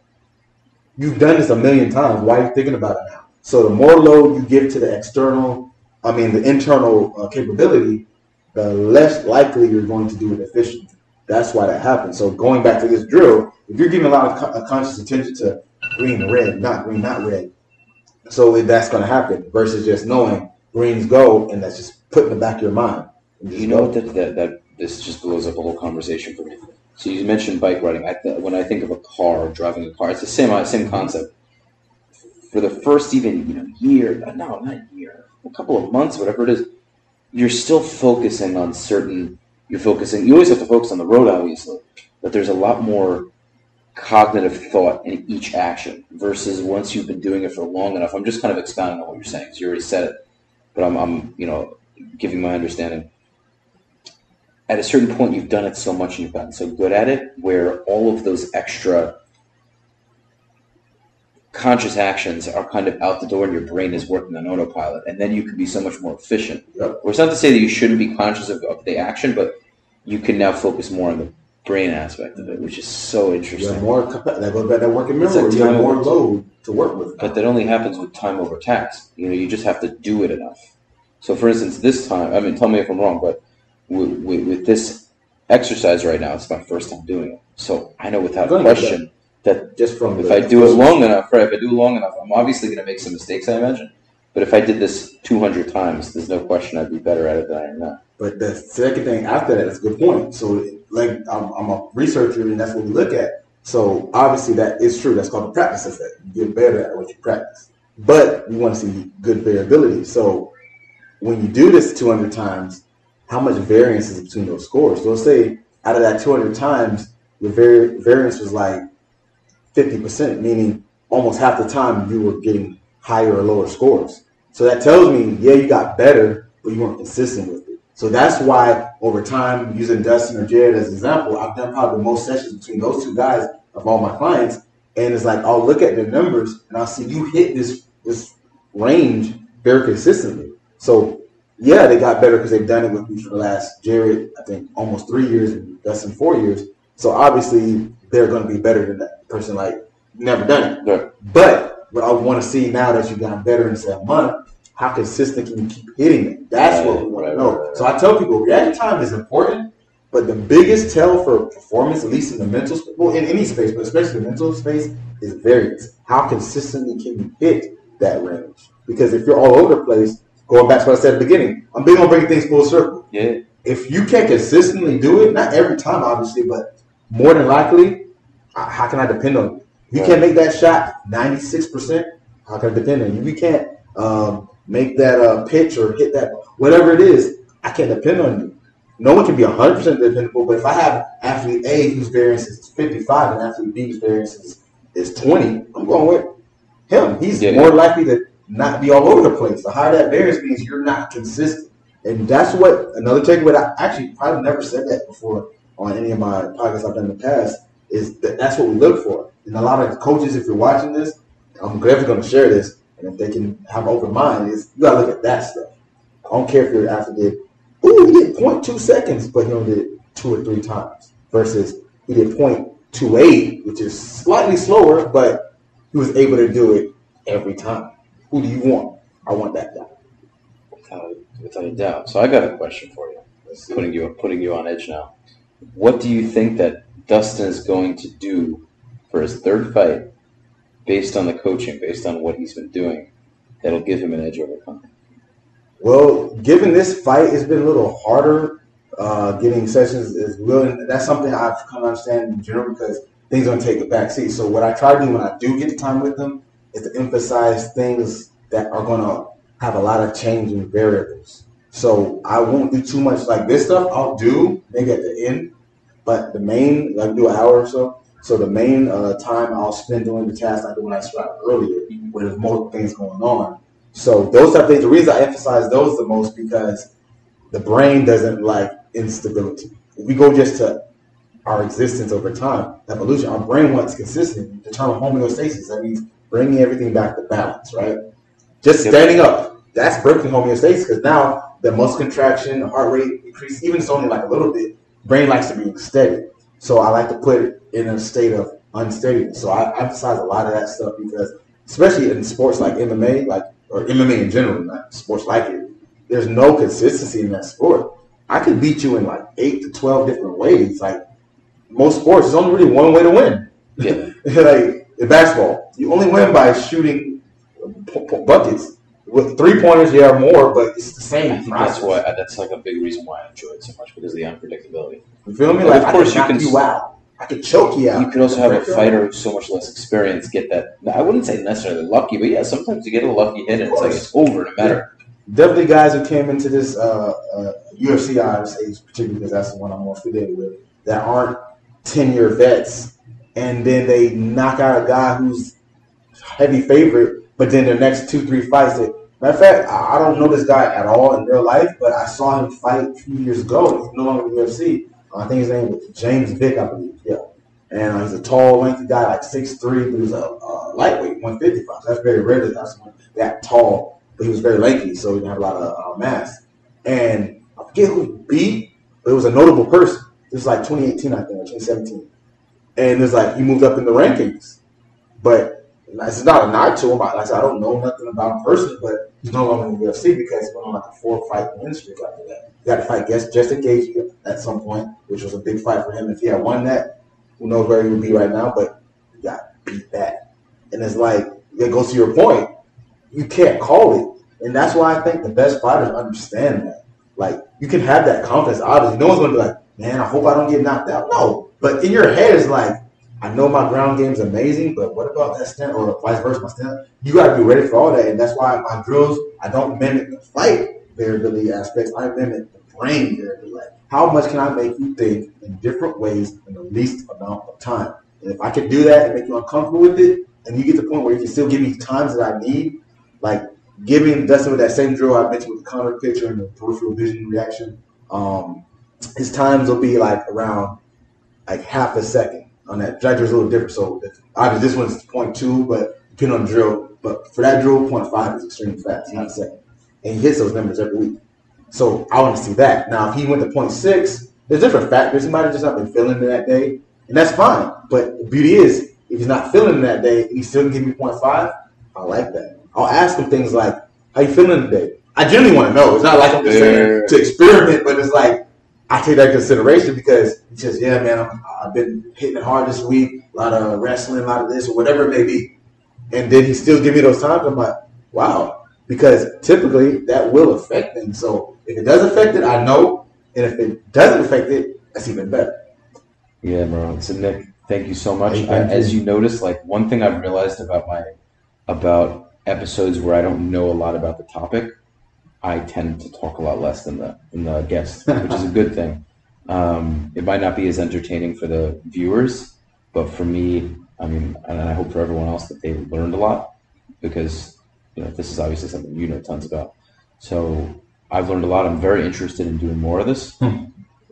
you've done this a million times. Why are you thinking about it now? So the more load you give to the external, I mean the internal uh, capability, the less likely you're going to do it efficiently. That's why that happens. So going back to this drill, if you're giving a lot of co- uh, conscious attention to green, red, not green, not red, so that's going to happen versus just knowing greens go and that's just put in the back of your mind. You know what? That, that that this just blows up a whole conversation for me. So you mentioned bike riding. I th- when I think of a car, driving a car, it's the same same concept. For the first even you know year, no, not year, a couple of months, whatever it is, you're still focusing on certain. You're focusing. You always have to focus on the road, obviously, but there's a lot more cognitive thought in each action versus once you've been doing it for long enough. I'm just kind of expounding on what you're saying because you already said it, but I'm, I'm you know giving my understanding at a certain point you've done it so much and you've gotten so good at it where all of those extra conscious actions are kind of out the door and your brain is working on autopilot and then you can be so much more efficient Yep. or it's not to say that you shouldn't be conscious of, of the action but you can now focus more on the brain aspect of it which is so You interesting have more that goes back to working memory. like you have more load to work with. but that only happens with time over task. You know, you just have to do it enough. So, for instance, this time, I mean, tell me if I'm wrong, but with, with, with this exercise right now, it's my first time doing it. So I know without You're gonna get question that just from if the- I do it long enough, right? If I do it long enough, I'm obviously going to make some mistakes, I imagine. But if I did this 200 times, there's no question I'd be better at it than I am now. But the second thing after that is a good point. So, like, I'm, I'm a researcher, and that's what we look at. So, obviously, that is true. That's called the practice effect. You get better at what you practice. But we want to see good variability. So, when you do this 200 times, how much variance is between those scores? So, let's say out of that 200 times, your vari- variance was like 50%, meaning almost half the time you were getting higher or lower scores. So that tells me, yeah, you got better, but you weren't consistent with it. So that's why over time, using Dustin or Jared as an example, I've done probably the most sessions between those two guys of all my clients. And it's like I'll look at the numbers and I'll see you hit this this range very consistently. So yeah, they got better because they've done it with me for the last Jared, I think almost three years and Dustin four years. So obviously they're going to be better than that person like never done it. Right. But what I want to see now that you've gotten better in that month, how consistent can you keep hitting it? That's what we want to know. So I tell people reaction time is important, but the biggest tell for performance, at least in the mental space, well, in any space, but especially the mental space, is variance. How consistently can you hit that range? Because if you're all over the place, going back to what I said at the beginning, I'm big on bringing things full circle Yeah. if you can't consistently do it, not every time, obviously, but more than likely, how can I depend on you? You can't make that shot 96%, how can I depend on you? You can't um, make that uh, pitch or hit that, whatever it is, I can't depend on you. No one can be 100% dependable, but if I have athlete A whose variance is 55 and athlete B whose variance is, is 20, I'm going with him. He's Yeah. more likely to not be all over the place. The higher that variance means you're not consistent. And that's what another takeaway. that I actually probably never said that before on any of my podcasts I've done in the past. Is that that's what we look for. And a lot of coaches, if you're watching this, I'm definitely going to share this. And if they can have an open mind, is you got to look at that stuff. I don't care if your athlete did, ooh, he did 0.2 seconds, but he only did it two or three times. Versus he did 0.28, which is slightly slower, but he was able to do it every time. Who do you want? I want that guy. Without, without a doubt. So I got a question for you. Putting you putting you on edge now. What do you think that Dustin is going to do for his third fight, based on the coaching, based on what he's been doing, that'll give him an edge over Conor? Well, given this fight, it's been a little harder uh, getting sessions is well. And that's something I've come to understand in general because things don't take a back seat. So what I try to do when I do get the time with them is to emphasize things that are going to have a lot of changing variables. So I won't do too much like this stuff. I'll do maybe at the end, but the main like do an hour or so. So the main uh, time I'll spend doing the task I do when I started earlier where there's multiple things going on. So those type of things, the reason I emphasize those the most because the brain doesn't like instability. If we go just to our existence over time, evolution, our brain wants consistency. The term homeostasis, that means bringing everything back to balance, right? Just standing up, that's breaking homeostasis because now the muscle contraction, the heart rate increase, even it's only like a little bit, brain likes to be steady. So I like to put it in a state of unsteadiness. So I emphasize a lot of that stuff because, especially in sports like MMA, like or MMA in general, not sports like it, there's no consistency in that sport. I could beat you in like eight to twelve different ways. Like most sports, there's only really one way to win. Yeah. [laughs] like in basketball, you only win by shooting p- p- buckets. With three pointers, yeah, more, but it's the same. I think that's why that's like a big reason why I enjoy it so much because of the unpredictability. You feel me? But Like of I course can you can- you out. I could choke you out. You could also have a Break you out. fighter with so much less experience get that. I wouldn't say necessarily lucky, but yeah, sometimes you get a lucky hit and it's like it's over no matter. definitely guys who came into this uh, uh, UFC, I would say, particularly because that's the one I'm more familiar with, that aren't 10 year vets, and then they knock out a guy who's heavy favorite, but then their next two, three fights, they, matter of fact, I don't know this guy at all in real life, but I saw him fight a few years ago. He's no longer in the UFC. Uh, I think his name was James Vick, I believe. Yeah. And uh, he's a tall, lengthy guy, like 6'3", but he was a lightweight, 155. So that's very rare that that's that tall but he was very lanky, so he didn't have a lot of uh, mass. And I forget who beat, but it was a notable person. This was like 2018, I think, or 2017. And it's like he moved up in the rankings. But it's not a knock to him. Like I said, I don't know nothing about him personally, but he's no longer in the UFC because he went on like a four fight win streak after that. He got to fight against Justin Gaethje at some point, which was a big fight for him. If he had won that, who knows where he would be right now, but he got beat that. And it's like, it goes to your point you can't call it. And that's why I think the best fighters understand that. Like, you can have that confidence, obviously. No one's going to be like, man, I hope I don't get knocked out. No. But in your head, it's like, I know my ground game's amazing, but what about that stand or vice versa, my stand? You got to be ready for all that. And that's why my drills, I don't mimic the fight variability aspects. I mimic the brain variability. How much can I make you think in different ways in the least amount of time? And if I can do that and make you uncomfortable with it, and you get to the point where you can still give me times that I need, like giving Dustin with that same drill I mentioned with the Conor picture and the peripheral vision reaction, um, his times will be like around like half a second on that. That drill's a little different. So obviously this one's 0.2, but depending on the drill. But for that drill, 0.5 is extremely fast, not a second. And he hits those numbers every week. So I want to see that. Now if he went to 0.6, there's different factors. He might have just not been feeling it that day. And that's fine. But the beauty is, if he's not feeling it that day and he still can give me 0.5, I like that. I'll ask him things like, "How you feeling today?" I genuinely want to know. It's not like I'm just saying to experiment, but it's like I take that consideration because he says, "Yeah, man, I'm, I've been hitting it hard this week. A lot of wrestling, a lot of this, or whatever it may be." And then he still give me those times. I'm like, "Wow," because typically that will affect things. So if it does affect it, I know, and if it doesn't affect it, that's even better. Yeah, Maron. So Nick, thank you so much. I, you. as you notice, like one thing I've realized about my about episodes where I don't know a lot about the topic, I tend to talk a lot less than the than the guest, which is a good thing. Um, it might not be as entertaining for the viewers, but for me, I mean, and I hope for everyone else that they learned a lot because you know this is obviously something you know tons about. So I've learned a lot. I'm very interested in doing more of this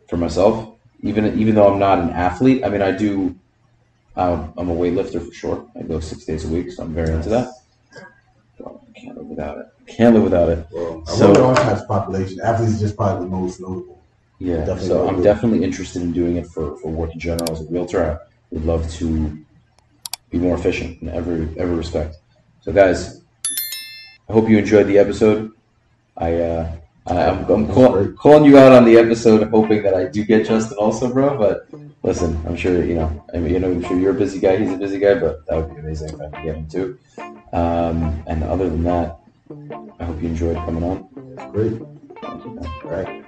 for myself. Even even though I'm not an athlete, I mean, I do. Um, I'm a weightlifter for sure. I go six days a week, so I'm very into that. Well, I can't live without it. Can't live without it. Well, I So- work with all types of population. Athletes is just probably the most notable. Yeah, Definitely so will I'm definitely interested in doing it for, for work in general as a realtor. I would love to be more efficient in every every respect. So, guys, I hope you enjoyed the episode. I uh, I, I'm, I'm call, calling you out on the episode, hoping that I do get Justin also, bro. But listen, I'm sure you know. I mean, you know, I'm sure you're a busy guy. He's a busy guy, but that would be amazing if I could get him too. Um, and other than that, I hope you enjoyed coming on. Great. All right.